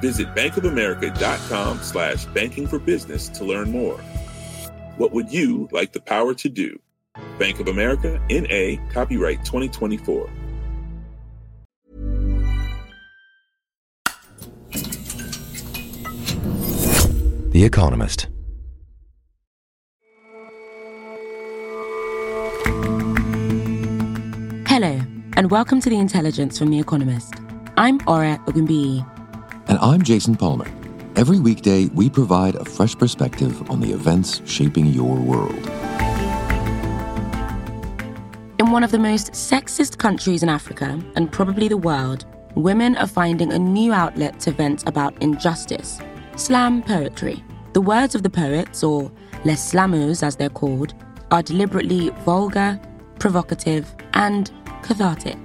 Visit bankofamerica.com slash banking for business to learn more. What would you like the power to do? Bank of America, N.A., copyright 2024. The Economist. Hello, and welcome to The Intelligence from The Economist. I'm Ore Ogunbiyi. And I'm Jason Palmer. Every weekday, we provide a fresh perspective on the events shaping your world. In one of the most sexist countries in Africa, and probably the world, women are finding a new outlet to vent about injustice slam poetry. The words of the poets, or les slammers as they're called, are deliberately vulgar, provocative, and cathartic.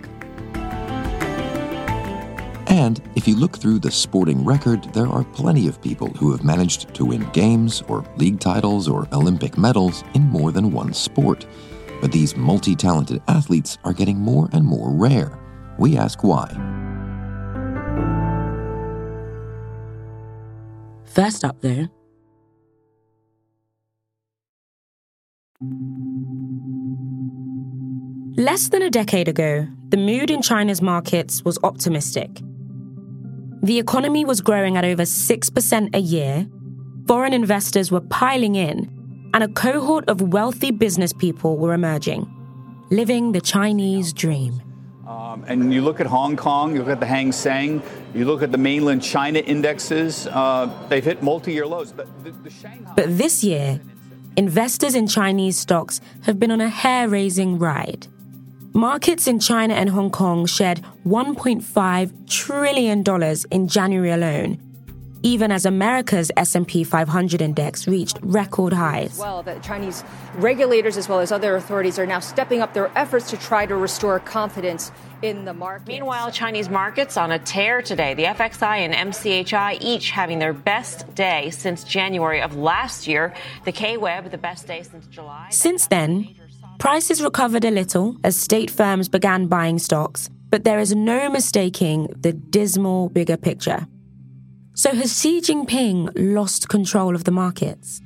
And if you look through the sporting record, there are plenty of people who have managed to win games or league titles or Olympic medals in more than one sport. But these multi talented athletes are getting more and more rare. We ask why. First up, though, Less than a decade ago, the mood in China's markets was optimistic. The economy was growing at over 6% a year, foreign investors were piling in, and a cohort of wealthy business people were emerging, living the Chinese dream. Um, and you look at Hong Kong, you look at the Hang Seng, you look at the mainland China indexes, uh, they've hit multi year lows. The, the, the Shanghai- but this year, investors in Chinese stocks have been on a hair raising ride. Markets in China and Hong Kong shed $1.5 trillion in January alone, even as America's S&P 500 index reached record highs. Well, the Chinese regulators as well as other authorities are now stepping up their efforts to try to restore confidence in the market. Meanwhile, Chinese markets on a tear today. The FXI and MCHI each having their best day since January of last year. The K-Web the best day since July. Since then, Prices recovered a little as state firms began buying stocks, but there is no mistaking the dismal bigger picture. So has Xi Jinping lost control of the markets?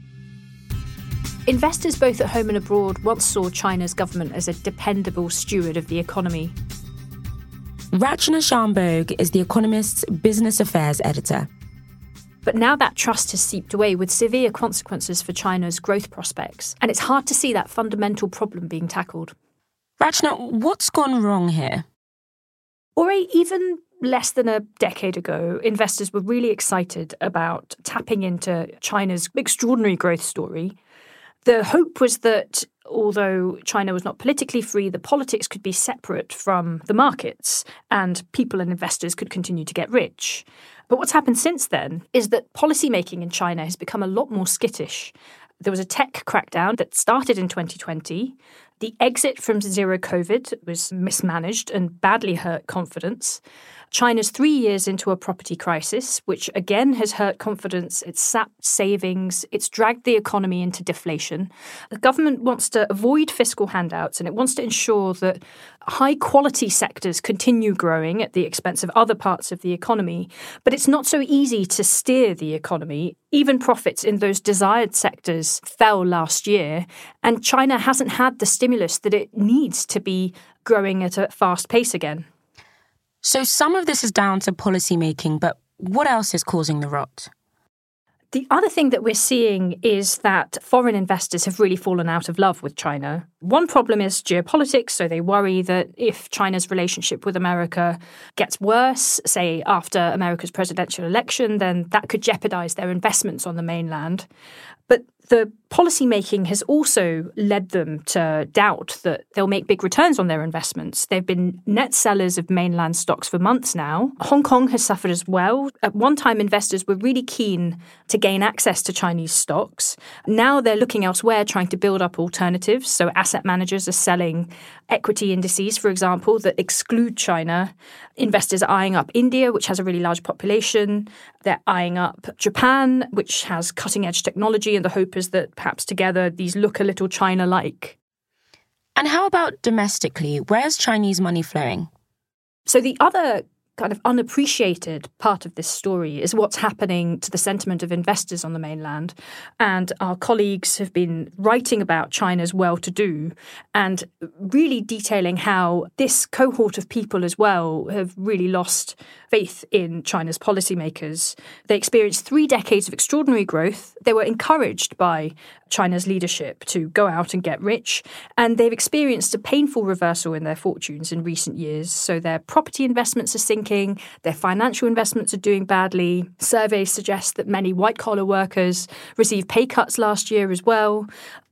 Investors both at home and abroad once saw China's government as a dependable steward of the economy. Rachna Shanbhogue is The Economist's business affairs editor. But now that trust has seeped away with severe consequences for China's growth prospects, and it's hard to see that fundamental problem being tackled. Rachna, what's gone wrong here? Or even less than a decade ago, investors were really excited about tapping into China's extraordinary growth story. The hope was that although China was not politically free, the politics could be separate from the markets and people and investors could continue to get rich. But what's happened since then is that policymaking in China has become a lot more skittish. There was a tech crackdown that started in 2020. The exit from zero COVID was mismanaged and badly hurt confidence. China's three years into a property crisis, which again has hurt confidence. It's sapped savings. It's dragged the economy into deflation. The government wants to avoid fiscal handouts and it wants to ensure that high quality sectors continue growing at the expense of other parts of the economy. But it's not so easy to steer the economy. Even profits in those desired sectors fell last year, and China hasn't had the stimulus that it needs to be growing at a fast pace again. So some of this is down to policymaking, but what else is causing the rot? The other thing that we're seeing is that foreign investors have really fallen out of love with China. One problem is geopolitics, so they worry that if China's relationship with America gets worse, say after America's presidential election, then that could jeopardize their investments on the mainland. But the policymaking has also led them to doubt that they'll make big returns on their investments. They've been net sellers of mainland stocks for months now. Hong Kong has suffered as well. At one time, investors were really keen to gain access to Chinese stocks. Now they're looking elsewhere, trying to build up alternatives. So asset managers are selling equity indices, for example, that exclude China. Investors are eyeing up India, which has a really large population. They're eyeing up Japan, which has cutting edge technology, and the hope is that perhaps together these look a little China like. And how about domestically? Where's Chinese money flowing? So the other kind of unappreciated part of this story is what's happening to the sentiment of investors on the mainland. And our colleagues have been writing about China's well to do and really detailing how this cohort of people as well have really lost faith in China's policymakers. They experienced three decades of extraordinary growth. They were encouraged by China's leadership to go out and get rich. And they've experienced a painful reversal in their fortunes in recent years. So their property investments are sinking, their financial investments are doing badly. Surveys suggest that many white collar workers received pay cuts last year as well.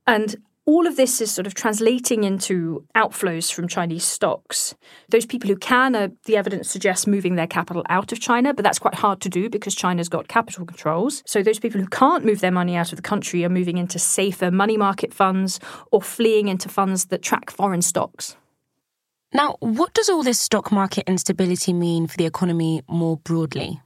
And all of this is sort of translating into outflows from Chinese stocks. Those people who can, the evidence suggests, moving their capital out of China, but that's quite hard to do because China's got capital controls. So those people who can't move their money out of the country are moving into safer money market funds or fleeing into funds that track foreign stocks. Now, what does all this stock market instability mean for the economy more broadly?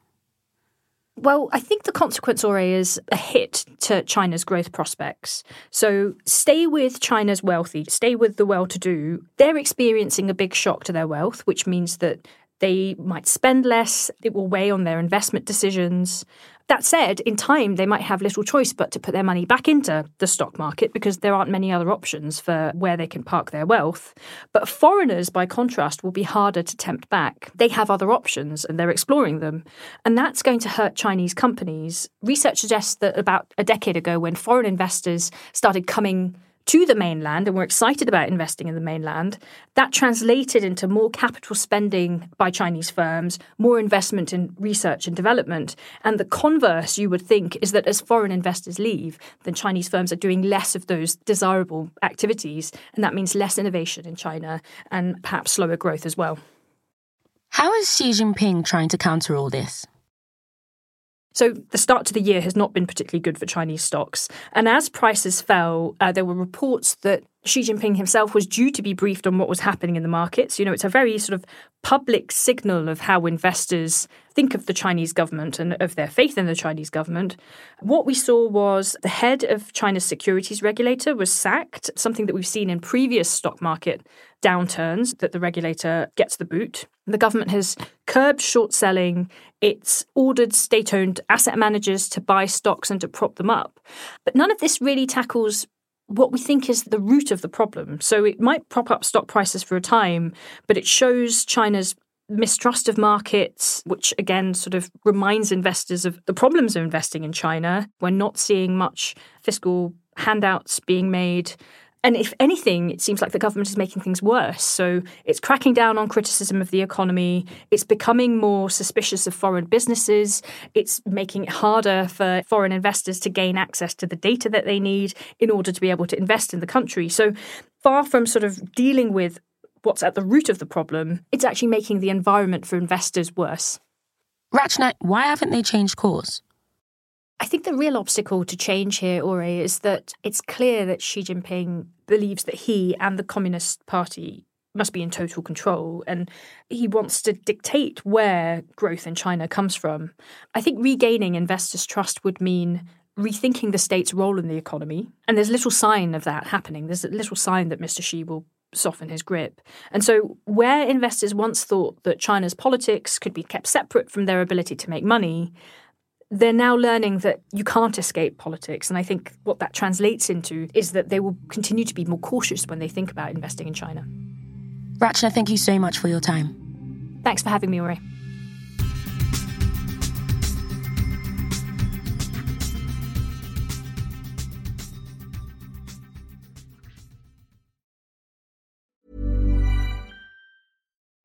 Well, I think the consequence, Ore, is a hit to China's growth prospects. So stay with China's wealthy, stay with the well to do. They're experiencing a big shock to their wealth, which means that they might spend less, it will weigh on their investment decisions. That said, in time, they might have little choice but to put their money back into the stock market because there aren't many other options for where they can park their wealth. But foreigners, by contrast, will be harder to tempt back. They have other options and they're exploring them. And that's going to hurt Chinese companies. Research suggests that about a decade ago, when foreign investors started coming to the mainland and were excited about investing in the mainland, that translated into more capital spending by Chinese firms, more investment in research and development. And the converse, you would think, is that as foreign investors leave, then Chinese firms are doing less of those desirable activities. And that means less innovation in China and perhaps slower growth as well. How is Xi Jinping trying to counter all this? So the start to the year has not been particularly good for Chinese stocks. And as prices fell, uh, there were reports that Xi Jinping himself was due to be briefed on what was happening in the markets. You know, it's a very sort of public signal of how investors think of the Chinese government and of their faith in the Chinese government. What we saw was the head of China's securities regulator was sacked, something that we've seen in previous stock market downturns that the regulator gets the boot. The government has curbed short selling. It's ordered state owned asset managers to buy stocks and to prop them up. But none of this really tackles what we think is the root of the problem. So it might prop up stock prices for a time, but it shows China's mistrust of markets, which again sort of reminds investors of the problems of investing in China. We're not seeing much fiscal handouts being made. And if anything, it seems like the government is making things worse. So it's cracking down on criticism of the economy. It's becoming more suspicious of foreign businesses. It's making it harder for foreign investors to gain access to the data that they need in order to be able to invest in the country. So far from sort of dealing with what's at the root of the problem, it's actually making the environment for investors worse. Rachna, why haven't they changed course? I think the real obstacle to change here, Ore, is that it's clear that Xi Jinping believes that he and the Communist Party must be in total control and he wants to dictate where growth in China comes from. I think regaining investors' trust would mean rethinking the state's role in the economy. And there's little sign of that happening. There's little sign that Mr. Xi will soften his grip. And so, where investors once thought that China's politics could be kept separate from their ability to make money, they're now learning that you can't escape politics. And I think what that translates into is that they will continue to be more cautious when they think about investing in China. Rachna, thank you so much for your time. Thanks for having me, Ore.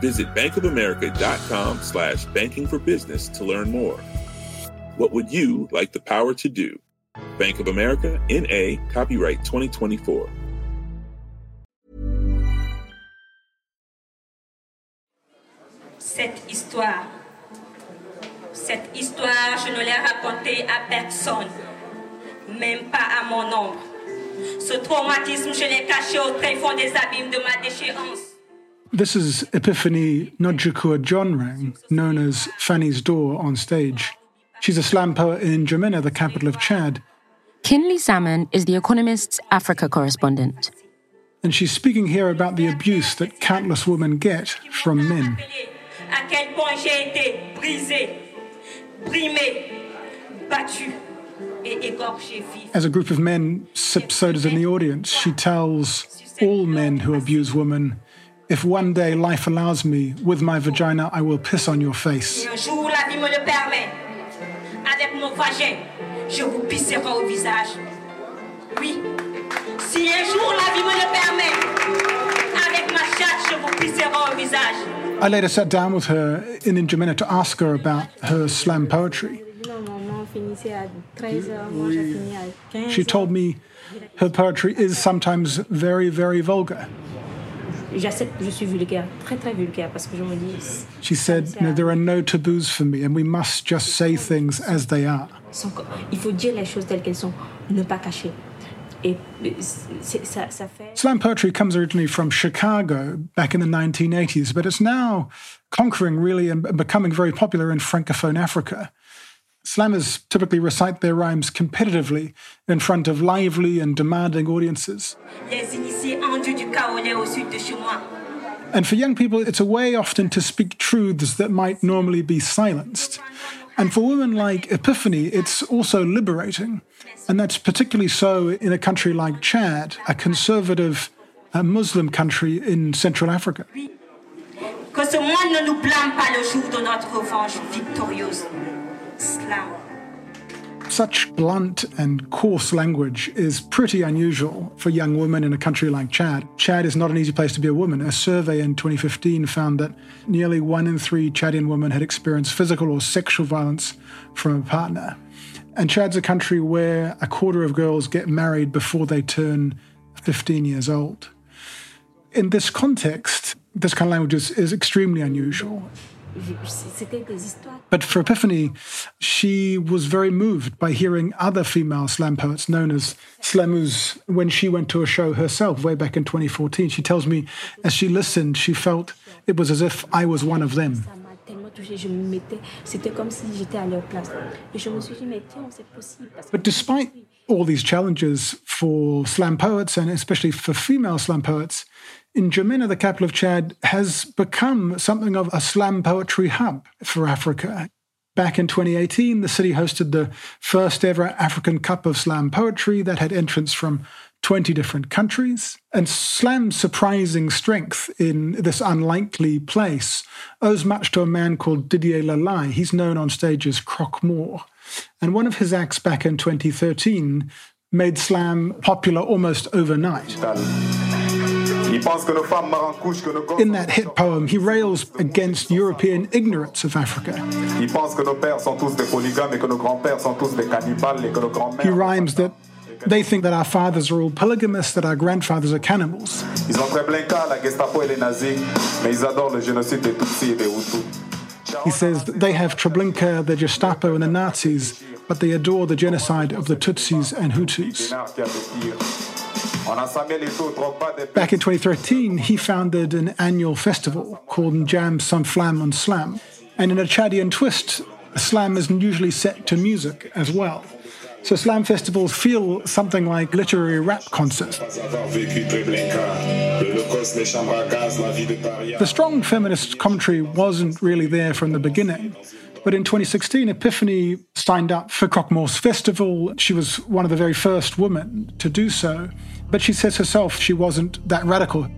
Visit bankofamerica.com slash banking for business to learn more. What would you like the power to do? Bank of America, NA, copyright 2024. Cette histoire, cette histoire, je ne l'ai racontée à personne, même pas à mon ombre. Ce traumatisme, je l'ai caché au très fond des abîmes de ma déchéance. This is Epiphany Nodjikua Jonrang, known as Fanny's Door on stage. She's a slam poet in N'Djamena, the capital of Chad. Kinley Salmon is The Economist's Africa correspondent. And she's speaking here about the abuse that countless women get from men. À quel point j'ai été brisée, brimée, battue et égorgée vive. As a group of men sip sodas in the audience, she tells all men who abuse women if one day life allows me, with my vagina, I will piss on your face. Si un jour la vie me le permet, avec mon vagin, je vous pisserai au visage. Oui, si un jour la vie me le permet, avec ma chatte, je vous pisserai au visage. I later sat down with her in N'Djamena to ask her about her slam poetry. She told me her poetry is sometimes very, very vulgar. She said, you know, there are no taboos for me, and we must just say things as they are. sans co- Il faut dire les choses telles qu'elles sont, ne pas cacher. Et c'est- ça, ça fait. Slam poetry comes originally from Chicago back in the 1980s, but it's now conquering really and becoming very popular in Francophone Africa. Slammers typically recite their rhymes competitively in front of lively and demanding audiences. Les initiés endus du Kaolé au sud de chez moi. And for young people, it's a way often to speak truths that might normally be silenced. And for women like Epiphany, it's also liberating. And that's particularly so in a country like Chad, a conservative a Muslim country in Central Africa. Que ce monde ne nous blâme pas le jour de notre revanche victorieuse. Such blunt and coarse language is pretty unusual for young women in a country like Chad. Chad is not an easy place to be a woman. A survey in 2015 found that nearly one in three Chadian women had experienced physical or sexual violence from a partner. And Chad's a country where a quarter of girls get married before they turn 15 years old. In this context, this kind of language is, is extremely unusual. C'était des histoires. But for Epiphany, she was very moved by hearing other female slam poets known as slamus when she went to a show herself way back in 2014. She tells me as she listened, she felt it was as if I was one of them. Ça m'a tellement touchée, je me mettais. C'était comme si j'étais à leur place. Et je me suis dit, mais tiens, c'est possible. Parce que But despite all these challenges for slam poets and especially for female slam poets, N'Djamena, the capital of Chad, has become something of a slam poetry hub for Africa. Back in 2018, the city hosted the first ever African Cup of Slam Poetry that had entrants from 20 different countries. And slam's surprising strength in this unlikely place owes much to a man called Didier Lalaye. He's known on stage as Croque-Mort. And one of his acts back in 2013 made slam popular almost overnight. In that hit poem, he rails against European ignorance of Africa. Ils pensent que nos pères sont tous des polygames et que nos grands-pères sont tous des cannibales et que nos grands-mères. He rhymes that they think that our fathers are all polygamists, that our grandfathers are cannibals. Ils ont Treblinka, la Gestapo et les nazis, mais ils adorent le génocide des Tutsis et des Hutus. He says that they have Treblinka, the Gestapo, and the Nazis, but they adore the genocide of the Tutsis and Hutus. Pinard qui a fait pire. On a Samuel Eto'o, Drogba, des Back in 2013, he founded an annual festival called Njam Some Flam on Slam. And in a Chadian twist, slam is usually set to music as well. So slam festivals feel something like literary rap concerts. avoir vécu Treblinka, l'Holocauste, les chambres à gaz, la vie de paria. The strong feminist commentary wasn't really there from the beginning. But in 2016, Epiphany signed up for Croque-Mort's festival. She was one of the very first women to do so. But she says herself she wasn't that radical.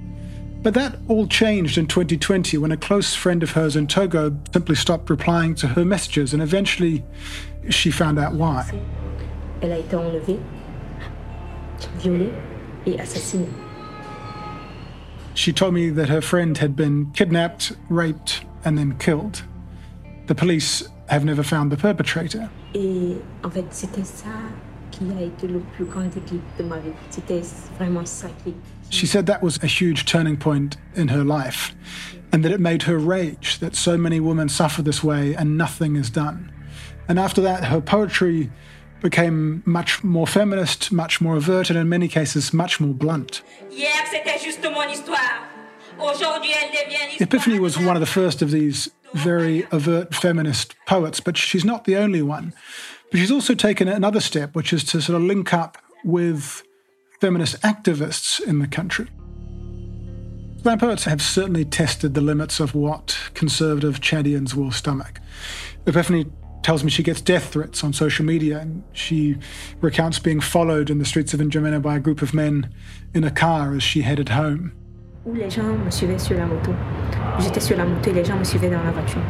But that all changed in 2020 when a close friend of hers in Togo simply stopped replying to her messages, and eventually she found out why. Elle a été enlevée, violée et assassinée. She told me that her friend had been kidnapped, raped, and then killed. The police have never found the perpetrator. Et en fait, c'était ça qui a été le plus grand déclic de ma vie. C'était vraiment ça qui. She said that was a huge turning point in her life, and that it made her rage that so many women suffer this way and nothing is done. And after that, her poetry became much more feminist, much more overt, and in many cases, much more blunt. Hier, c'était juste mon histoire. Aujourd'hui, elle devient l'histoire. Epiphany was one of the first of these very overt feminist poets, but she's not the only one. But she's also taken another step, which is to sort of link up with feminist activists in the country. Slam poets have certainly tested the limits of what conservative Chadians will stomach. Epiphany tells me she gets death threats on social media and she recounts being followed in the streets of N'Djamena by a group of men in a car as she headed home. Où les gens me suivaient sur la moto. J'étais sur la moto et les gens me suivaient dans la voiture.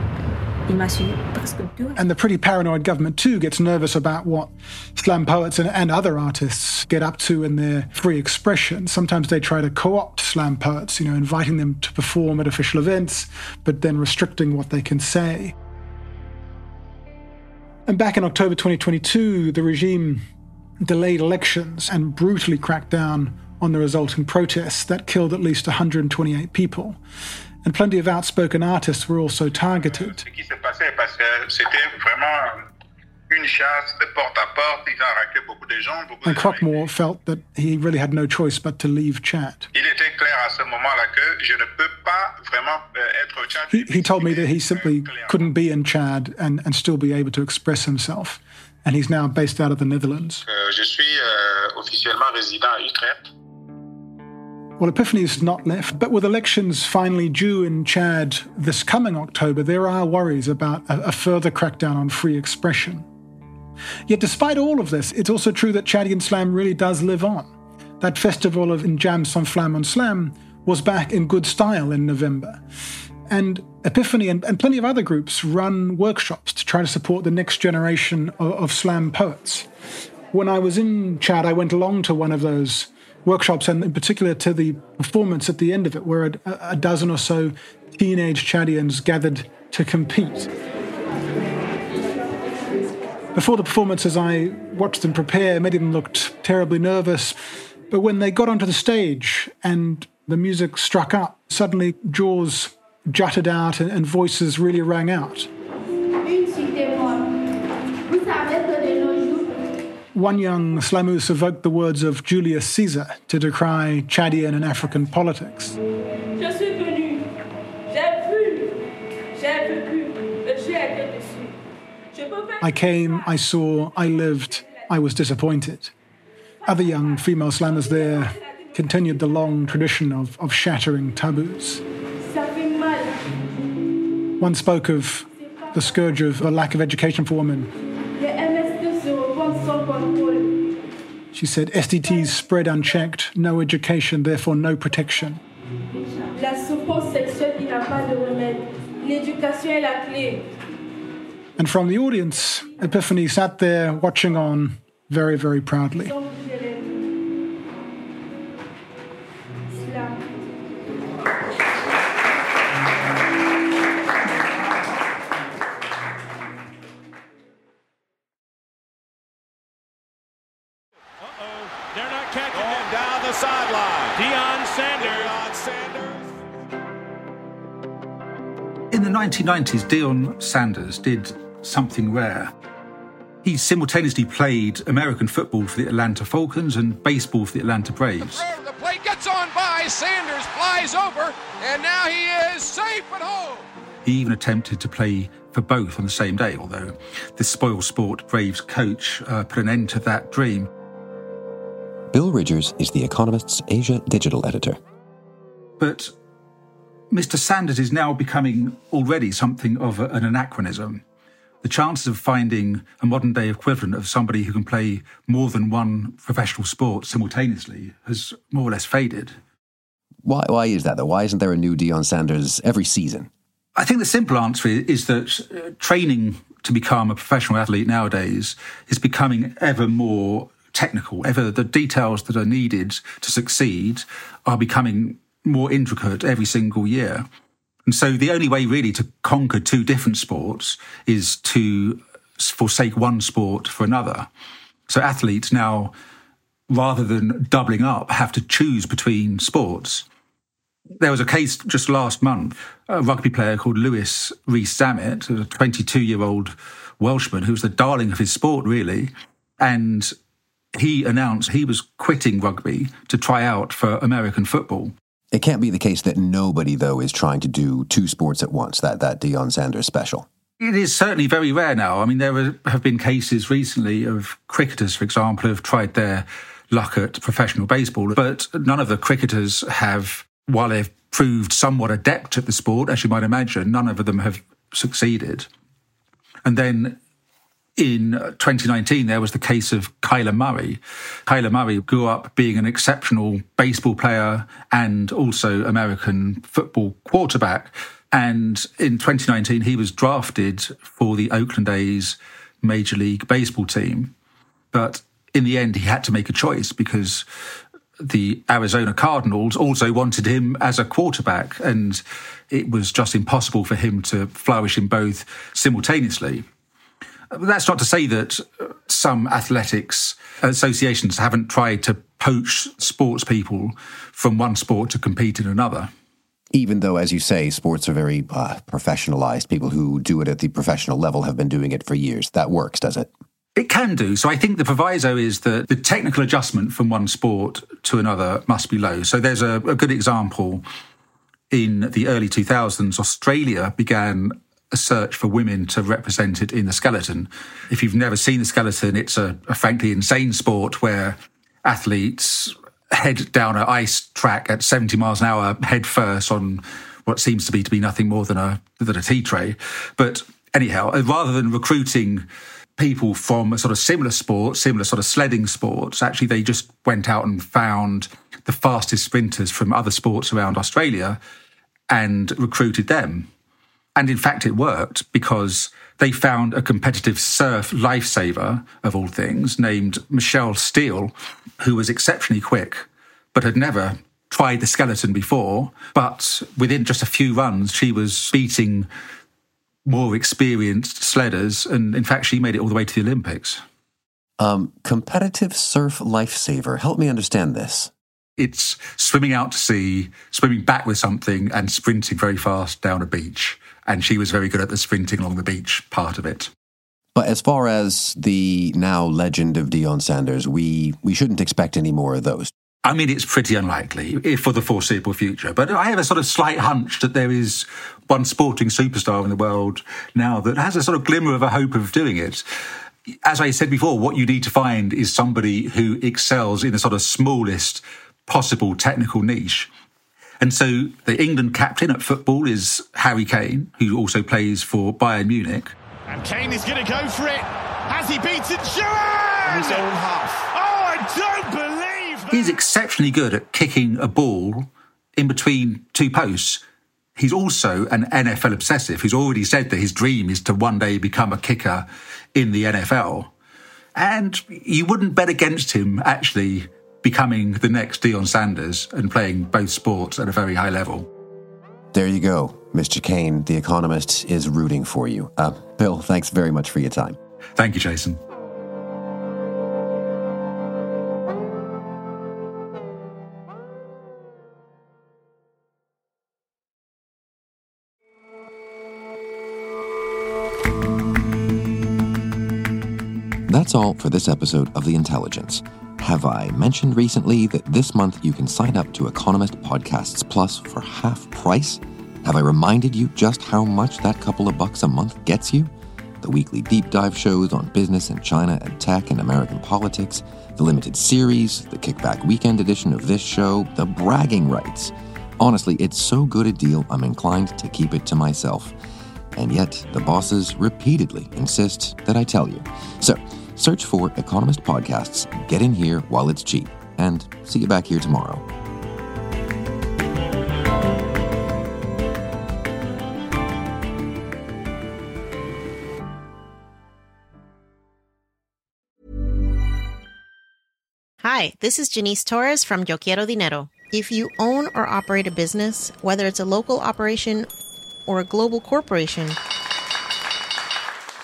And the pretty paranoid government, too, gets nervous about what slam poets and, and other artists get up to in their free expression. Sometimes they try to co opt slam poets, you know, inviting them to perform at official events, but then restricting what they can say. And back in October 2022, the regime delayed elections and brutally cracked down on the resulting protests that killed at least 128 people. And plenty of outspoken artists were also targeted. Ce qui s'est passé parce euh, que c'était vraiment euh, une chasse de porte à porte. Ils ont arrêté beaucoup de gens. Beaucoup And de. Croque-Mort felt that he really had no choice but to leave Chad. Il était clair à ce moment-là que je ne peux pas vraiment euh, être au Tchad. He, he told me that he simply couldn't be in Chad and, and still be able to express himself. And he's now based out of the Netherlands. Euh, Epiphany. Well, Epiphany's not left, but with elections finally due in Chad this coming October, there are worries about a, a further crackdown on free expression. Yet, despite all of this, it's also true that Chadian slam really does live on. That festival of Njam Sans Flam on Slam was back in good style in November. And Epiphany and, and plenty of other groups run workshops to try to support the next generation of, of slam poets. When I was in Chad, I went along to one of those workshops, and in particular to the performance at the end of it, where a, a dozen or so teenage Chadians gathered to compete. Before the performances, I watched them prepare. Many of them looked terribly nervous. But when they got onto the stage and the music struck up, suddenly jaws jutted out and, and voices really rang out. One young Slamus evoked the words of Julius Caesar to decry Chadian and African politics. je suis venu, j'ai vu, j'ai vécu, et j'ai été déçu. Je peux pas I came, I saw, I lived, I was disappointed. Other young female slammers there continued the long tradition of, of shattering taboos. ça fait mal. One spoke of the scourge of a lack of education for women. She said, SDTs spread unchecked, no education, therefore no protection. La souffrance sexuelle qui n'a pas de remède. L'éducation est la clé. And from the audience, Epiphany sat there watching on very, very proudly. 1990s, Deion Sanders did something rare. He simultaneously played American football for the Atlanta Falcons and baseball for the Atlanta Braves. Throw, the play gets on by. Sanders flies over, and now he is safe at home. He even attempted to play for both on the same day, although the spoil sport Braves coach uh, put an end to that dream. Bill Ridgers is The Economist's Asia digital editor. But Mr. Sanders is now becoming already something of a, an anachronism. the chances of finding a modern day equivalent of somebody who can play more than one professional sport simultaneously has more or less faded. Why, why is that, though? Why isn't there a new Deion Sanders every season? I think the simple answer is that uh, training to become a professional athlete nowadays is becoming ever more technical. Ever the details that are needed to succeed are becoming more intricate every single year. And so the only way really to conquer two different sports is to forsake one sport for another. So athletes now, rather than doubling up, have to choose between sports. There was a case just last month, a rugby player called Louis Rees-Zammit, a 22 year old Welshman who was the darling of his sport, really. And he announced he was quitting rugby to try out for American football. It can't be the case that nobody, though, is trying to do two sports at once, that, that Deion Sanders special. It is certainly very rare now. I mean, there have been cases recently of cricketers, for example, who have tried their luck at professional baseball, but none of the cricketers have while they've proved somewhat adept at the sport, as you might imagine, none of them have succeeded. And then in 2019, there was the case of Kyler Murray. Kyler Murray grew up being an exceptional baseball player and also American football quarterback. And in 2019, he was drafted for the Oakland A's Major League Baseball team. But in the end, he had to make a choice because the Arizona Cardinals also wanted him as a quarterback, and it was just impossible for him to flourish in both simultaneously. That's not to say that some athletics associations haven't tried to poach sports people from one sport to compete in another. Even though, as you say, sports are very uh, professionalized, people who do it at the professional level have been doing it for years. That works, does it? It can do. So I think the proviso is that the technical adjustment from one sport to another must be low. So there's a, a good example in the early 2000s. Australia began a search for women to represent it in the skeleton. If you've never seen the skeleton, it's a, a frankly insane sport where athletes head down an ice track at 70 miles an hour head first on what seems to be to be nothing more than a than a tea tray. But anyhow, uh, rather than recruiting people from a sort of similar sport, similar sort of sledding sports. Actually, they just went out and found the fastest sprinters from other sports around Australia and recruited them. And in fact, it worked because they found a competitive surf lifesaver, of all things, named Michelle Steele, who was exceptionally quick, but had never tried the skeleton before. But within just a few runs, she was beating more experienced sledders, and in fact, she made it all the way to the Olympics. Um, competitive surf lifesaver. Help me understand this. It's swimming out to sea, swimming back with something, and sprinting very fast down a beach. And she was very good at the sprinting along the beach part of it. But as far as the now legend of Deion Sanders, we, we shouldn't expect any more of those. I mean, it's pretty unlikely eh, for the foreseeable future. But I have a sort of slight hunch that there is one sporting superstar in the world now that has a sort of glimmer of a hope of doing it. As I said before, what you need to find is somebody who excels in the sort of smallest possible technical niche. And so the England captain at football is Harry Kane, who also plays for Bayern Munich. And Kane is going to go for it. Has he beaten Sheeran? In his own half. Oh, I don't believe that. He's exceptionally good at kicking a ball in between two posts. He's also an NFL obsessive who's already said that his dream is to one day become a kicker in the NFL. And you wouldn't bet against him actually becoming the next Deion Sanders and playing both sports at a very high level. There you go. Mr. Kane, The Economist, is rooting for you. Uh, Bill, thanks very much for your time. Thank you, Jason. That's all for this episode of The Intelligence. Have I mentioned recently that this month you can sign up to Economist Podcasts Plus for half price? Have I reminded you just how much that couple of bucks a month gets you? The weekly deep dive shows on business and China and tech and American politics, the limited series, the kickback weekend edition of this show, the bragging rights. Honestly, it's so good a deal, I'm inclined to keep it to myself. and yet the bosses repeatedly insist that I tell you. So, search for Economist Podcasts, get in here while it's cheap, and see you back here tomorrow. Hi, this is Janice Torres from Yo Quiero Dinero. If you own or operate a business, whether it's a local operation or a global corporation,